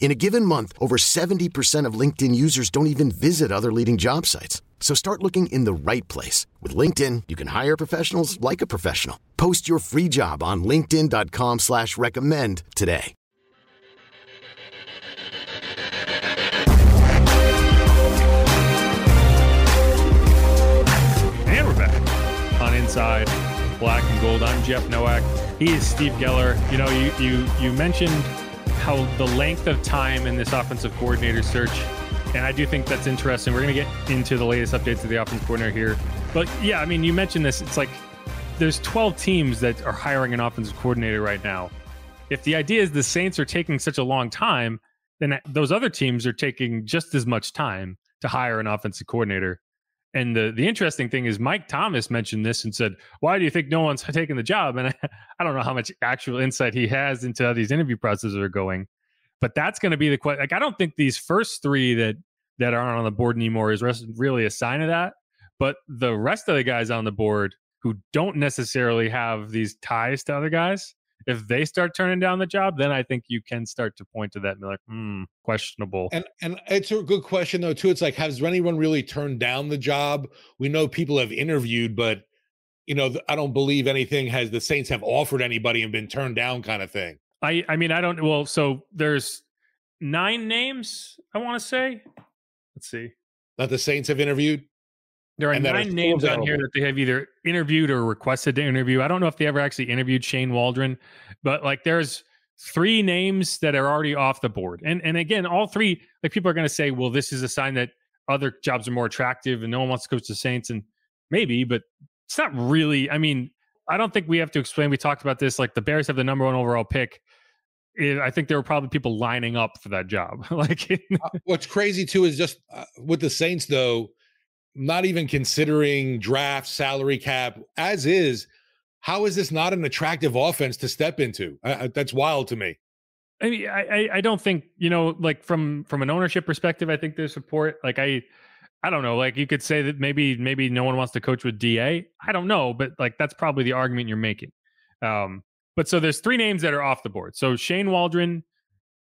In a given month, over 70% of LinkedIn users don't even visit other leading job sites. So start looking in the right place. With LinkedIn, you can hire professionals like a professional. Post your free job on linkedin.com slash recommend today. And we're back on Inside Black and Gold. I'm Jeff Nowak. He is Steve Geller. You know, you you you mentioned how the length of time in this offensive coordinator search, and I do think that's interesting. We're going to get into the latest updates of the offensive coordinator here, but yeah, I mean, you mentioned this. It's like there's 12 teams that are hiring an offensive coordinator right now. If the idea is the Saints are taking such a long time, then those other teams are taking just as much time to hire an offensive coordinator. And the the interesting thing is Mike Thomas mentioned this and said, "Why do you think no one's taking the job?" And I, I don't know how much actual insight he has into how these interview processes are going, but that's going to be the question. Like, I don't think these first three that that aren't on the board anymore is really a sign of that. But the rest of the guys on the board who don't necessarily have these ties to other guys, if they start turning down the job, then I think you can start to point to that and be like, hmm, questionable. And and it's a good question though too. It's like, has anyone really turned down the job? We know people have interviewed, but you know, I don't believe anything has the Saints have offered anybody and been turned down, kind of thing. I I mean, I don't. Well, so there's nine names. I want to say. Let's see. That the Saints have interviewed. There are and nine names on here that they have either interviewed or requested to interview. I don't know if they ever actually interviewed Shane Waldron, but like there's three names that are already off the board. And and again, all three like people are going to say, well, this is a sign that other jobs are more attractive and no one wants to coach the Saints. And maybe, but it's not really. I mean, I don't think we have to explain. We talked about this. Like the Bears have the number one overall pick. I think there were probably people lining up for that job. like uh, what's crazy too is just uh, with the Saints though not even considering draft, salary cap, as is, how is this not an attractive offense to step into? That's wild to me. I mean, I, I don't think you know, like from from an ownership perspective, I think there's support. Like I, I don't know. Like you could say that maybe maybe no one wants to coach with Da. I don't know, but like that's probably the argument you're making. Um, but so there's three names that are off the board. So Shane Waldron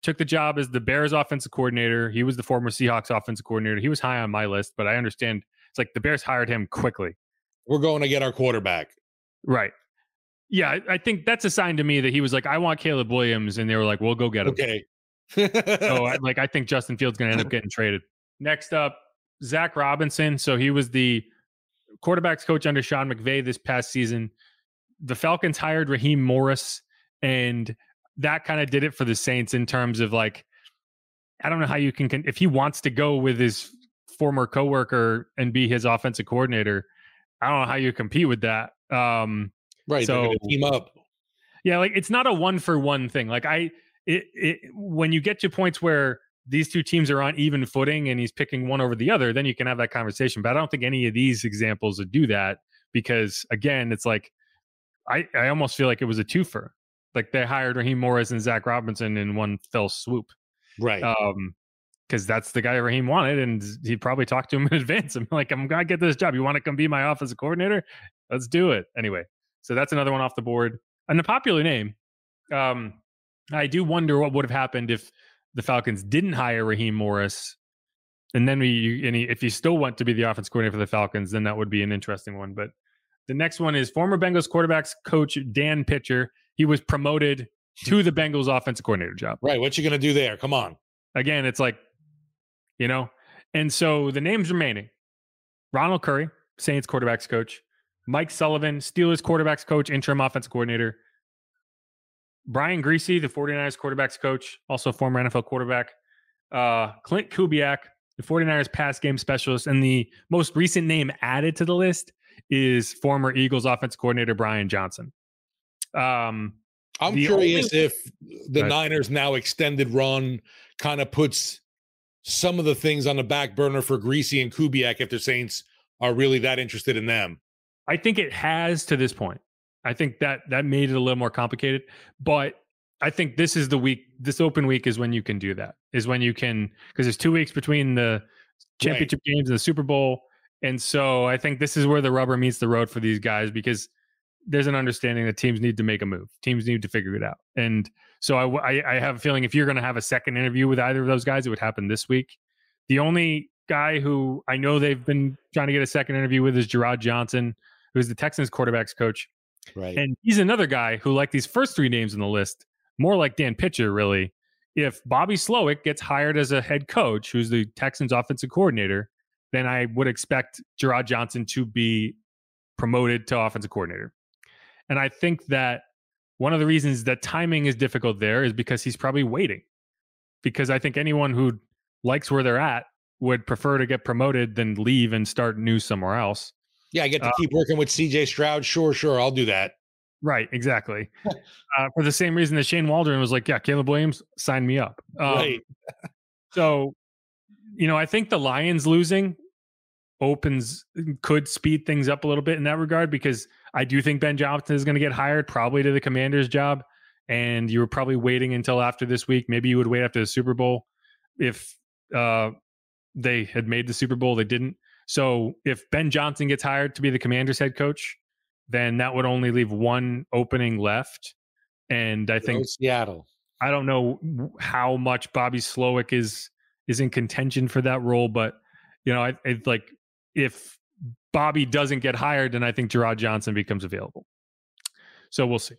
took the job as the Bears offensive coordinator. He was the former Seahawks offensive coordinator. He was high on my list, but I understand it's like the Bears hired him quickly. We're going to get our quarterback. Right. Yeah, I think that's a sign to me that he was like, I want Caleb Williams, and they were like, we'll go get him. Okay. so, I, like, I think Justin Fields going to end up getting traded. Next up, Zach Robinson. So he was the quarterbacks coach under Sean McVay this past season. The Falcons hired Raheem Morris, and that kind of did it for the Saints in terms of like, I don't know how you can, if he wants to go with his former coworker and be his offensive coordinator. I don't know how you compete with that. Um, right. So team up. Yeah, like it's not a one for one thing. Like I, it, it when you get to points where these two teams are on even footing and he's picking one over the other, then you can have that conversation. But I don't think any of these examples would do that because again, it's like I, I almost feel like it was a twofer. Like they hired Raheem Morris and Zach Robinson in one fell swoop. Right. Um, because that's the guy Raheem wanted, and he probably talked to him in advance. I'm like, I'm gonna get this job. You want to come be my offensive coordinator? Let's do it anyway. So that's another one off the board. And a popular name. Um, I do wonder what would have happened if the Falcons didn't hire Raheem Morris, and then we, and he, if he still went to be the offense coordinator for the Falcons, then that would be an interesting one. But the next one is former Bengals quarterbacks coach Dan Pitcher. He was promoted to the Bengals offensive coordinator job. Right. What you going to do there? Come on. Again, it's like you know? And so the names remaining Ronald Curry, Saints quarterbacks coach, Mike Sullivan, Steelers quarterbacks coach, interim offensive coordinator. Brian Griese, the 49ers quarterbacks coach, also former NFL quarterback. Uh, Klint Kubiak, the 49ers pass game specialist. And the most recent name added to the list is former Eagles offensive coordinator Brian Johnson. Um, I'm curious only- if the Niners now extended run kind of puts some of the things on the back burner for Griese and Kubiak if the Saints are really that interested in them. I think it has to this point. I think that that made it a little more complicated, but I think this is the week. This open week is when you can do that. Is when you can because there's two weeks between the championship right. games and the Super Bowl, and so I think this is where the rubber meets the road for these guys because there's an understanding that teams need to make a move. Teams need to figure it out, and so I, I, I have a feeling if you're going to have a second interview with either of those guys, it would happen this week. The only guy who I know they've been trying to get a second interview with is Jerrod Johnson, who's the Texans quarterbacks coach. Right. And he's another guy who, like these first three names on the list, more like Dan Pitcher, really. If Bobby Slowik gets hired as a head coach, who's the Texans offensive coordinator, then I would expect Jerrod Johnson to be promoted to offensive coordinator. And I think that one of the reasons that timing is difficult there is because he's probably waiting. Because I think anyone who likes where they're at would prefer to get promoted than leave and start new somewhere else. Yeah, I get to uh, keep working with CJ Stroud. Sure, sure, I'll do that. Right, exactly. uh, for the same reason that Shane Waldron was like, "Yeah, Caleb Williams, sign me up." Um, right. so, you know, I think the Lions losing opens could speed things up a little bit in that regard because I do think Ben Johnson is going to get hired probably to the Commander's job, and you were probably waiting until after this week. Maybe you would wait after the Super Bowl if uh, they had made the Super Bowl. They didn't. So if Ben Johnson gets hired to be the Commander's head coach, then that would only leave one opening left. And I think Seattle. I don't know how much Bobby Slowik is is in contention for that role, but you know, I, I like if Bobby doesn't get hired, then I think Jerrod Johnson becomes available. So we'll see.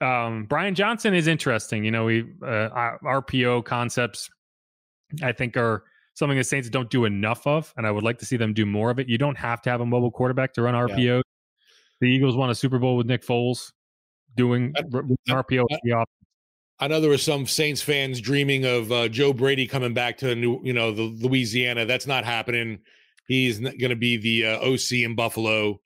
Um, Brian Johnson is interesting. You know, we uh, RPO concepts, I think, are something the Saints don't do enough of, and I would like to see them do more of it. You don't have to have a mobile quarterback to run RPO. Yeah. The Eagles won a Super Bowl with Nick Foles doing I, RPO. I, I know there were some Saints fans dreaming of uh, Joe Brady coming back to New, you know, the Louisiana. That's not happening. He's going to be the uh, OC in Buffalo,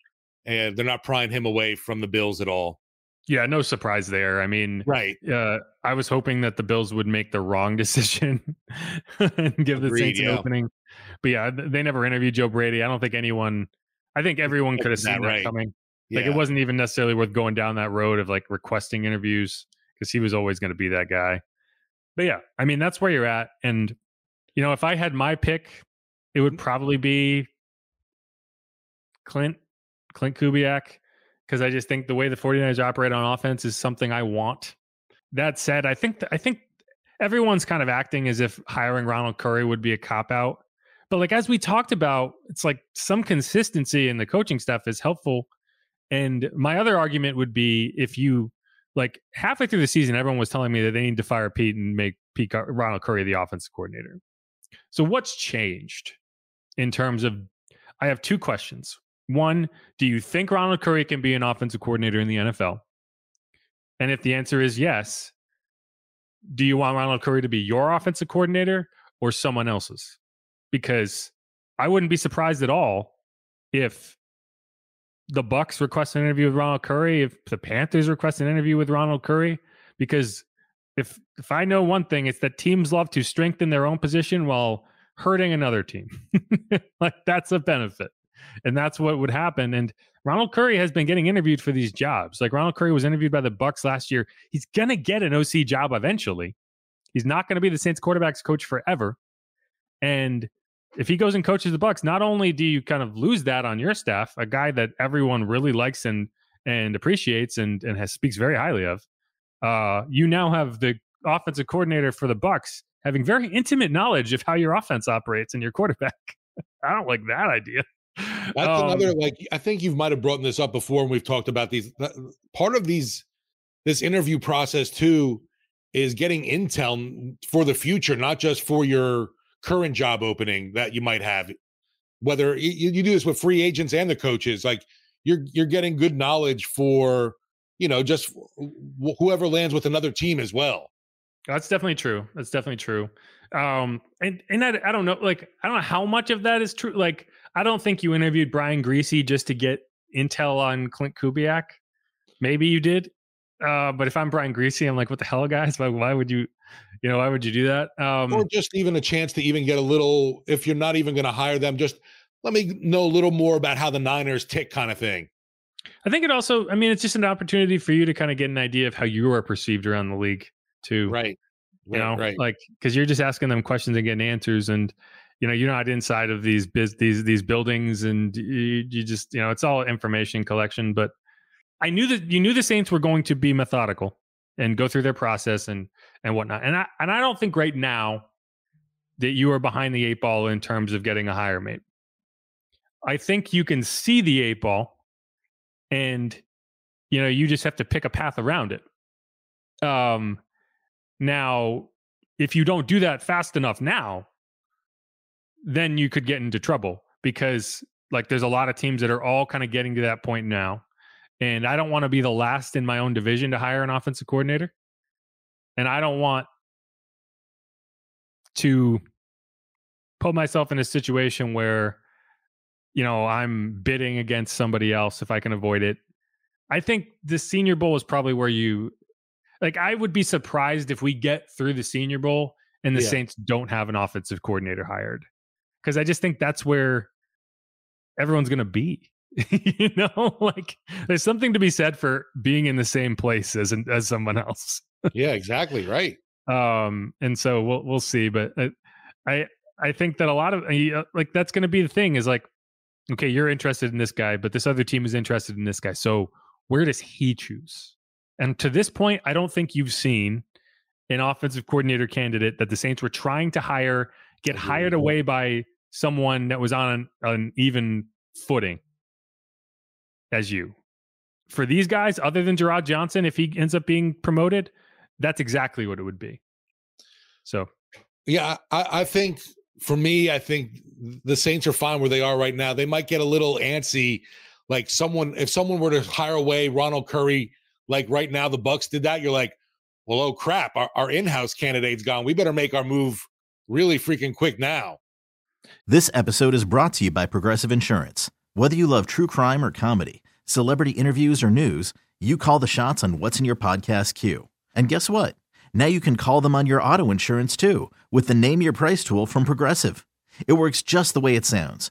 and they're not prying him away from the Bills at all. Yeah, no surprise there. I mean, right. Uh, I was hoping that the Bills would make the wrong decision and give Agreed, the Saints an opening. But yeah, they never interviewed Joe Brady. I don't think anyone. I think everyone could have seen that, right. coming. Yeah. Like it wasn't even necessarily worth going down that road of like requesting interviews because he was always going to be that guy. But yeah, I mean that's where you're at, and you know if I had my pick, it would mm-hmm. probably be Clint, Klint Kubiak because I just think the way the 49ers operate on offense is something I want. That said, I think th- I think everyone's kind of acting as if hiring Ronald Curry would be a cop out. But like as we talked about, it's like some consistency in the coaching stuff is helpful. And my other argument would be if you like halfway through the season, everyone was telling me that they need to fire Pete and make Pete Ronald Curry the offensive coordinator. So what's changed in terms of? I have two questions. One, do you think Ronald Curry can be an offensive coordinator in the NFL? And if the answer is yes, do you want Ronald Curry to be your offensive coordinator or someone else's? Because I wouldn't be surprised at all if the Bucks request an interview with Ronald Curry, if the Panthers request an interview with Ronald Curry, because if if I know one thing, it's that teams love to strengthen their own position while hurting another team. like that's a benefit and that's what would happen. And Ronald Curry has been getting interviewed for these jobs. Like Ronald Curry was interviewed by the Bucks last year. He's gonna get an OC job eventually. He's not going to be the Saints quarterbacks coach forever. And if he goes and coaches the Bucks, not only do you kind of lose that on your staff, a guy that everyone really likes and and appreciates and and has speaks very highly of, uh, you now have the offensive coordinator for the Bucks having very intimate knowledge of how your offense operates and your quarterback. I don't like that idea. That's um, another like I think you might have brought this up before when we've talked about these. Part of these this interview process too is getting intel for the future, not just for your current job opening that you might have. Whether you, you do this with free agents and the coaches, like you're you're getting good knowledge for you know just wh- whoever lands with another team as well. That's definitely true. That's definitely true. Um, and and I, I don't know, like I don't know how much of that is true. Like I don't think you interviewed Brian Griese just to get intel on Klint Kubiak. Maybe you did, uh, but if I'm Brian Griese, I'm like, what the hell, guys? Why, why would you, you know, why would you do that? Um, or just even a chance to even get a little, if you're not even going to hire them, just let me know a little more about how the Niners tick, kind of thing. I think it also, I mean, it's just an opportunity for you to kind of get an idea of how you are perceived around the league, too. Right. You know, right. like because you're just asking them questions and getting answers, and you know, you're not inside of these biz, these these buildings, and you, you just, you know, it's all information collection. But I knew that you knew the Saints were going to be methodical and go through their process and and whatnot. And I and I don't think right now that you are behind the eight ball in terms of getting a hire mate. I think you can see the eight ball, and you know you just have to pick a path around it. Um, now, if you don't do that fast enough now, then you could get into trouble because like there's a lot of teams that are all kind of getting to that point now and I don't want to be the last in my own division to hire an offensive coordinator. And I don't want to put myself in a situation where, you know, I'm bidding against somebody else if I can avoid it. I think the Senior Bowl is probably where you, like, I would be surprised if we get through the Senior Bowl and the Yeah. Saints don't have an offensive coordinator hired. Because I just think that's where everyone's going to be. you know, like there's something to be said for being in the same place as as someone else. yeah, exactly. Right. Um, and so we'll we'll see, but I I, I think that a lot of uh, like that's going to be the thing is like, okay, you're interested in this guy, but this other team is interested in this guy. So where does he choose? And to this point, I don't think you've seen an offensive coordinator candidate that the Saints were trying to hire get hired away by someone that was on an, an even footing as you. For these guys, other than Jerrod Johnson, if he ends up being promoted, that's exactly what it would be. So, Yeah, I, I think for me, I think the Saints are fine where they are right now. They might get a little antsy, like someone if someone were to hire away Ronald Curry, like right now the Bucks did that. You're like, well, oh crap, our, our in-house candidate's gone. We better make our move really freaking quick now. This episode is brought to you by Progressive Insurance. Whether you love true crime or comedy, celebrity interviews or news, you call the shots on what's in your podcast queue. And guess what? Now you can call them on your auto insurance too with the Name Your Price tool from Progressive. It works just the way it sounds.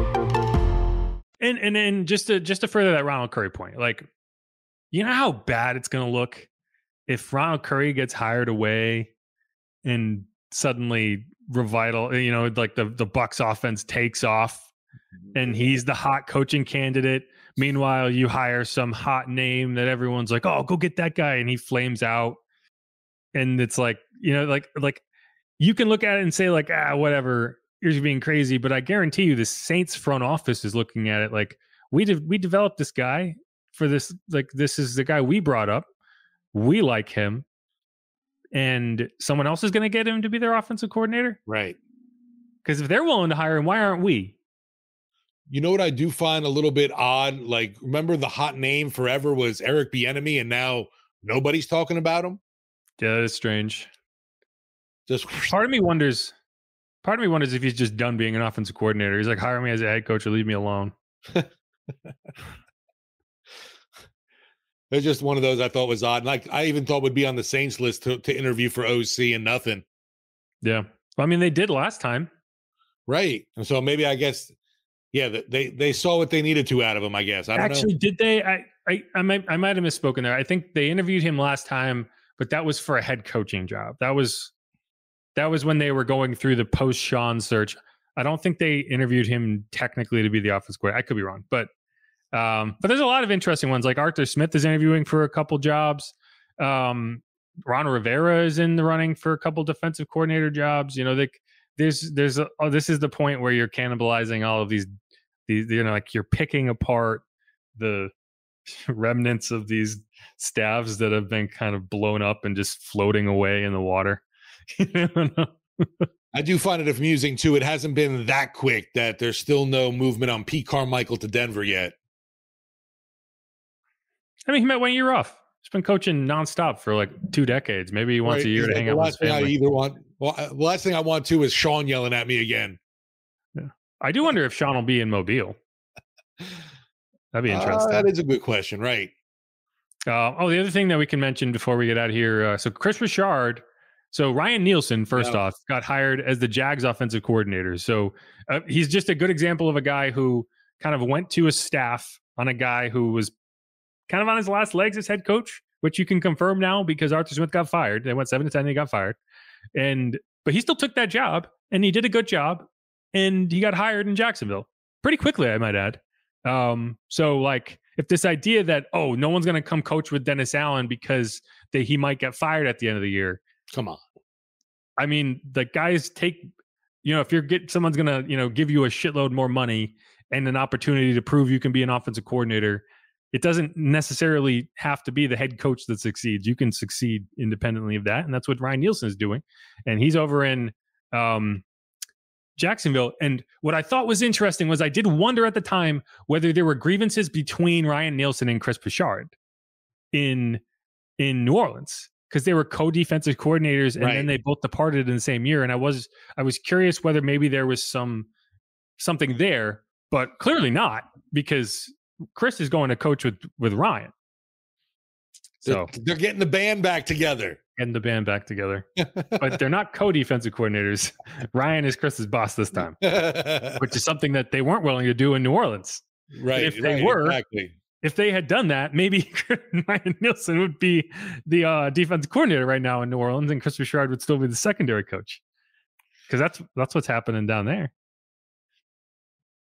And and and just to just to further that Ronald Curry point, like you know how bad it's going to look if Ronald Curry gets hired away and suddenly revital, you know, like the the Bucks offense takes off and he's the hot coaching candidate. Meanwhile, you hire some hot name that everyone's like, "Oh, go get that guy," and he flames out. And it's like, you know, like like you can look at it and say like, "Ah, whatever." You're being crazy, but I guarantee you, the Saints front office is looking at it like we de- we developed this guy for this. Like this is the guy we brought up. We like him, and someone else is going to get him to be their offensive coordinator. Right. Because if they're willing to hire him, why aren't we? You know what I do find a little bit odd? Like, remember the hot name forever was Eric Bieniemy, and now nobody's talking about him. Yeah, that is strange. Just part of me wonders. Part of me wonders if he's just done being an offensive coordinator. He's like, hire me as a head coach or leave me alone. It's just one of those I thought was odd. Like I even thought would be on the Saints list to, to interview for OC and nothing. Yeah. Well, I mean, they did last time. Right. And so maybe I guess, yeah, they they saw what they needed to out of him. I guess. I Actually, know. did they? I, I I might I might have misspoken there. I think they interviewed him last time, but that was for a head coaching job. That was that was when they were going through the post Sean search. I don't think they interviewed him technically to be the office coordinator. I could be wrong, but um, but there's a lot of interesting ones. Like Arthur Smith is interviewing for a couple jobs. Um, Ron Rivera is in the running for a couple defensive coordinator jobs. You know, like there's there's a, oh, this is the point where you're cannibalizing all of these these you know like you're picking apart the remnants of these staffs that have been kind of blown up and just floating away in the water. I do find it amusing too. It hasn't been that quick that there's still no movement on Pete Carmichael to Denver yet. I mean, he might one year off. He's been coaching nonstop for like two decades. Maybe he wants right. a year He's to like hang out with his family. I either want, well, the last thing I want to is Sean yelling at me again. Yeah. I do wonder if Sean will be in Mobile. That'd be uh, interesting. Uh, that is a good question, right? Uh, oh, the other thing that we can mention before we get out of here. Uh, so Kris Richard. So Ryan Nielsen, first yeah. off, got hired as the Jags offensive coordinator. So uh, he's just a good example of a guy who kind of went to a staff on a guy who was kind of on his last legs as head coach, which you can confirm now because Arthur Smith got fired. They went seven to ten, he got fired. And but he still took that job and he did a good job and he got hired in Jacksonville pretty quickly, I might add. Um, so like if this idea that oh no one's gonna come coach with Dennis Allen because they, he might get fired at the end of the year. Come on. I mean, the guys take you know, if you're get someone's gonna, you know, give you a shitload more money and an opportunity to prove you can be an offensive coordinator, it doesn't necessarily have to be the head coach that succeeds. You can succeed independently of that, and that's what Ryan Nielsen is doing. And he's over in um, Jacksonville. And what I thought was interesting was I did wonder at the time whether there were grievances between Ryan Nielsen and Kris Richard in in New Orleans because they were co-defensive coordinators, and right. then they both departed in the same year. And I was I was curious whether maybe there was some something there, but clearly not because Kris is going to coach with with Ryan. So they're, they're getting the band back together. Getting the band back together, but they're not co-defensive coordinators. Ryan is Kris's boss this time, which is something that they weren't willing to do in New Orleans. Right. If they right, were, exactly. If they had done that, maybe Ryan Nielsen would be the uh, defensive coordinator right now in New Orleans, and Kris Richard would still be the secondary coach. Because that's that's what's happening down there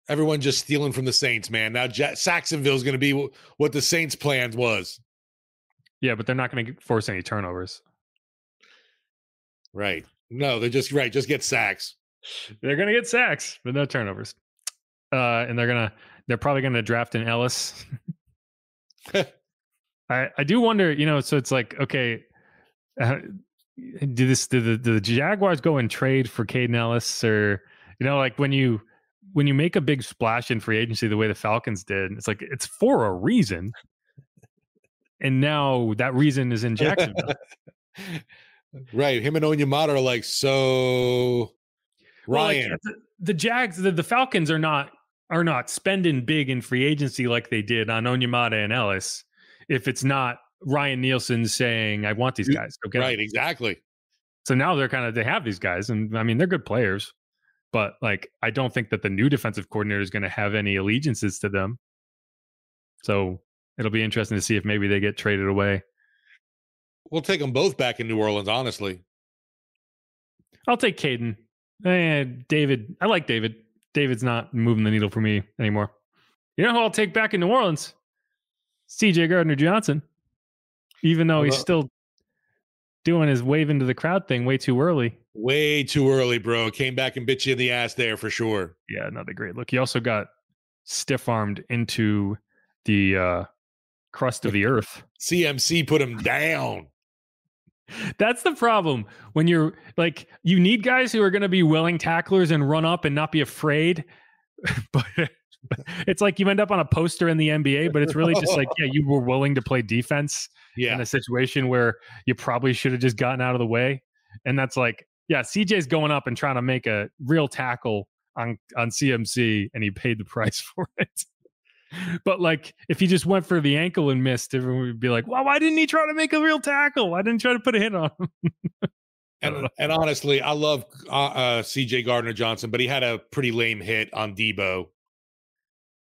everyone just stealing from the Saints, man. Now J- Sacksonville is going to be w- what the Saints' plans was. Yeah, but they're not going to force any turnovers. Right. No, they're just right. Just get sacks. They're going to get sacks, but no turnovers. Uh, and they're gonna they're probably going to draft an Elliss. I I do wonder, you know. So it's like okay. Uh, do this? Do the, do the Jaguars go and trade for Kaden Elliss, or you know, like when you when you make a big splash in free agency the way the Falcons did, it's like it's for a reason. And now that reason is in Jacksonville. right. Him and Onyemata are like, so Ryan. Well, like, the, the, Jags, the, the Falcons are not are not spending big in free agency like they did on Onyemata and Elliss. If it's not Ryan Nielsen saying, I want these guys. Okay. Right, exactly. So now they're kind of they have these guys, and I mean they're good players. But like, I don't think that the new defensive coordinator is going to have any allegiances to them. So it'll be interesting to see if maybe they get traded away. We'll take them both back in New Orleans, honestly. I'll take Kaden. And eh, David, I like David. David's not moving the needle for me anymore. You know who I'll take back in New Orleans? CJ Gardner Johnson. Even though he's still doing his wave into the crowd thing way too early. Way too early, bro. Came back and bit you in the ass there for sure. Yeah, another great look. He also got stiff armed into the uh, crust of the earth. CMC put him down. That's the problem when you're like, you need guys who are going to be willing tacklers and run up and not be afraid. but it's like you end up on a poster in the NBA, but it's really just like, yeah, you were willing to play defense Yeah. in a situation where you probably should have just gotten out of the way. And that's like, yeah, CJ's going up and trying to make a real tackle on on CMC, and he paid the price for it. But like, if he just went for the ankle and missed, everyone would be like, "Well, why didn't he try to make a real tackle? Why didn't he try to put a hit on him?" And, and honestly, I love uh, uh, CJ Gardner Johnson, but he had a pretty lame hit on Deebo.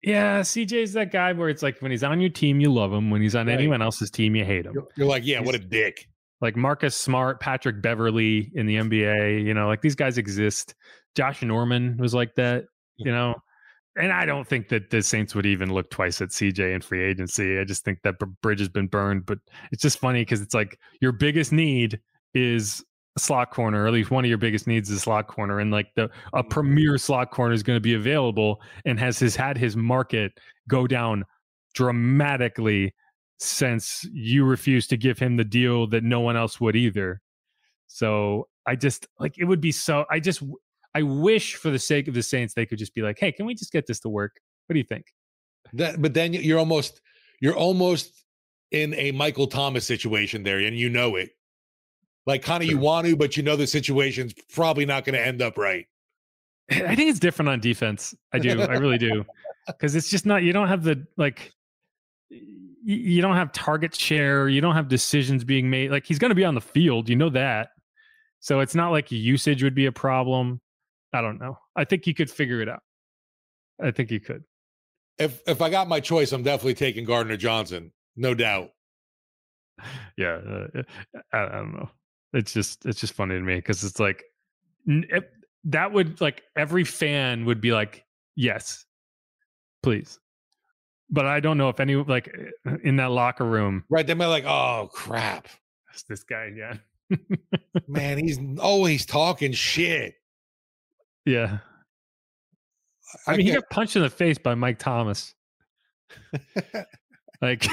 Yeah, CJ's that guy where it's like when he's on your team, you love him. When he's on Right. anyone else's team, you hate him. You're, you're like, yeah, what a dick. Like Marcus Smart, Patrick Beverley in the NBA, you know, like these guys exist. Josh Norman was like that, you know. And I don't think that the Saints would even look twice at CJ in free agency. I just think that bridge has been burned. But it's just funny because it's like your biggest need is a slot corner, or at least one of your biggest needs is a slot corner, and like the a mm-hmm. premier slot corner is going to be available and has his had his market go down dramatically since you refused to give him the deal that no one else would either. So I just like it would be so. I just I wish for the sake of the Saints they could just be like, hey, can we just get this to work? What do you think? That, but then you're almost you're almost in a Michael Thomas situation there, and you know it. Like kind of you want to, but you know the situation's probably not going to end up right. Eh, I think it's different on defense. I do. I really do. Because it's just not, you don't have the, like, you don't have target share. You don't have decisions being made. Like, he's going to be on the field. You know that. So it's not like usage would be a problem. I don't know. I think you could figure it out. I think you could. If if I got my choice, I'm definitely taking Gardner Johnson, no doubt. Yeah. Uh, I, I don't know. It's just, it's just funny to me because it's like, it, that would, like, every fan would be like, yes, please. But I don't know if any, like, in that locker room, Right? They might like, oh crap, It's this guy again. man, he's always talking shit. Yeah. I mean, he got punched in the face by Mike Thomas. like,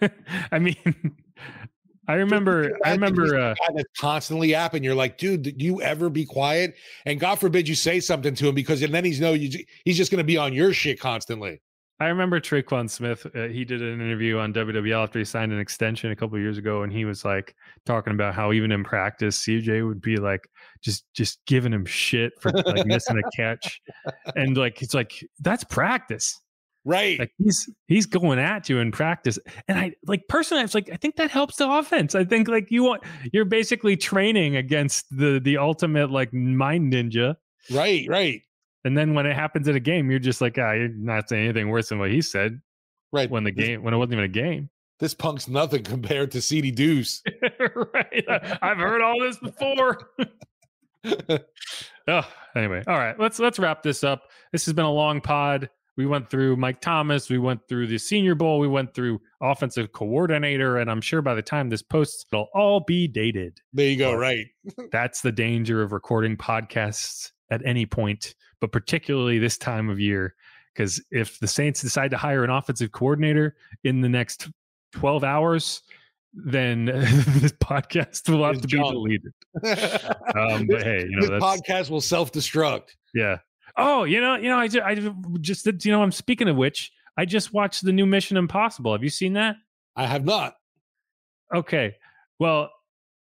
I mean, I remember, I remember, uh, that's constantly yapping. You're like, dude, did you ever be quiet? And God forbid you say something to him because and then he's no, you, he's just going to be on your shit constantly. I remember Tre'Quan Smith. Uh, he did an interview on WWL after he signed an extension a couple of years ago, and he was like talking about how even in practice, CJ would be like just just giving him shit for like missing a catch, and like it's like that's practice. Right. Like he's he's going at you in practice, and I like personally, I was like, I think that helps the offense. I think like you want you're basically training against the the ultimate like mind ninja. right. Right. And then when it happens in a game, you're just like, ah, you're not saying anything worse than what he said Right. when the game when it wasn't even a game. This punk's nothing compared to CD Deuce. right. I've heard all this before. oh, anyway, all right. Let's let's wrap this up. This has been a long pod. We went through Mike Thomas. We went through the Senior Bowl. We went through offensive coordinator, and I'm sure by the time this posts, it'll all be dated. There you go. Right. That's the danger of recording podcasts at any point, but particularly this time of year. Because if the Saints decide to hire an offensive coordinator in the next 12 hours, then this podcast will have It's to be junk. deleted. Um, but hey, you know, this podcast will self destruct. yeah. Oh, you know, you know, I just, I just, you know, I'm speaking of which, I just watched the new Mission Impossible. Have you seen that? I have not. Okay. Well,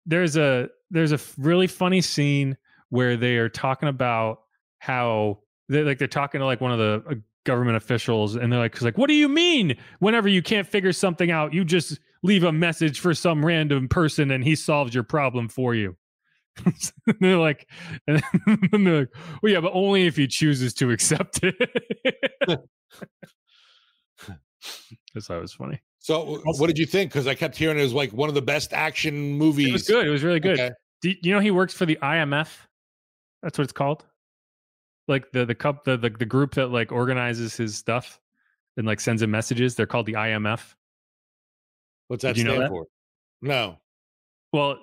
there's a there's a really funny scene where they are talking about how they like they're talking to like one of the uh, government officials and they're like cuz like what do you mean whenever you can't figure something out you just leave a message for some random person and he solves your problem for you. They're like and they're like well yeah but only if he chooses to accept it. That's it was funny. So, what did you think? Because I kept hearing it was like one of the best action movies. It was good. It was really good. Okay. You know he works for the IMF? That's what it's called. Like the the cup the, the the group that like organizes his stuff and like sends him messages. They're called the IMF. What's that Did you know that? for? No. Well,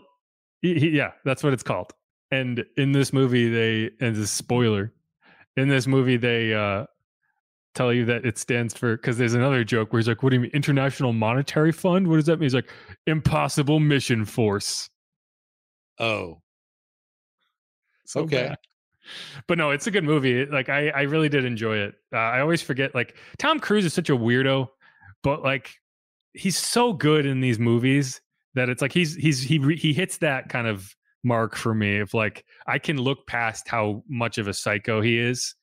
he, he- yeah, that's what it's called. And in this movie, they and this spoiler. In this movie, they uh tell you that it stands for because there's another joke where he's like, "What do you mean, International Monetary Fund? What does that mean?" He's like, "Impossible Mission Force." Oh. So Okay. bad. But no, it's a good movie. Like I, I really did enjoy it. Uh, I always forget. Like Tom Cruise is such a weirdo, but like he's so good in these movies that it's like he's he's he he hits that kind of mark for me of like I can look past how much of a psycho he is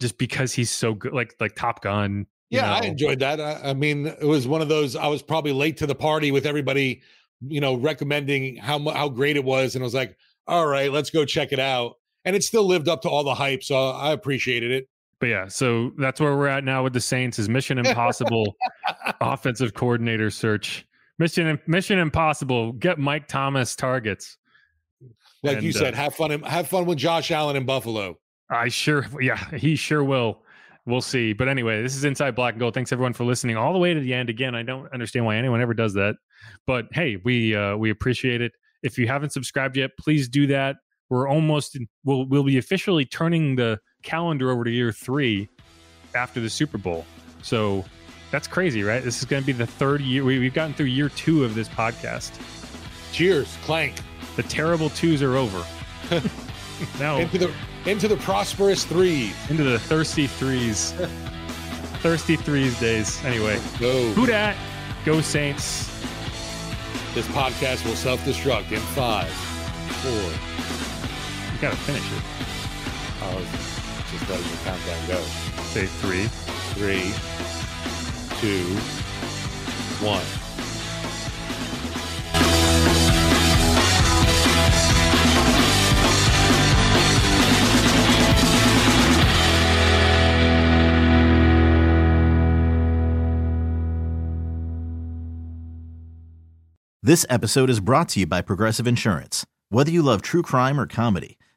just because he's so good like like Top Gun. Yeah, know? I enjoyed that. I, I, mean, it was one of those I was probably late to the party with everybody, you know, recommending how how great it was and I was like, "All right, let's go check it out." And it still lived up to all the hype, so I appreciated it. But yeah, so that's where we're at now with the Saints is Mission Impossible offensive coordinator search. Mission Mission Impossible, get Mike Thomas targets. Like and, you said, uh, have fun have fun with Josh Allen in Buffalo. I sure yeah, he sure will. We'll see. But anyway, this is Inside Black and Gold. Thanks everyone for listening all the way to the end. Again, I don't understand why anyone ever does that. But hey, we uh we appreciate it. If you haven't subscribed yet, please do that. We're almost we'll we'll be officially turning the calendar over to year 3 after the Super Bowl. So that's crazy, right? This is going to be the third year. We, have gotten through year two of this podcast. Cheers, clank. The terrible twos are over. now into the into the prosperous threes. Into the thirsty threes. thirsty threes days. Anyway, go. Who dat? Go Saints. This podcast will self-destruct in five, four. You gotta finish it. Oh, I was just letting the countdown go. Say three. Three two, one. This episode is brought to you by Progressive Insurance. Whether you love true crime or comedy,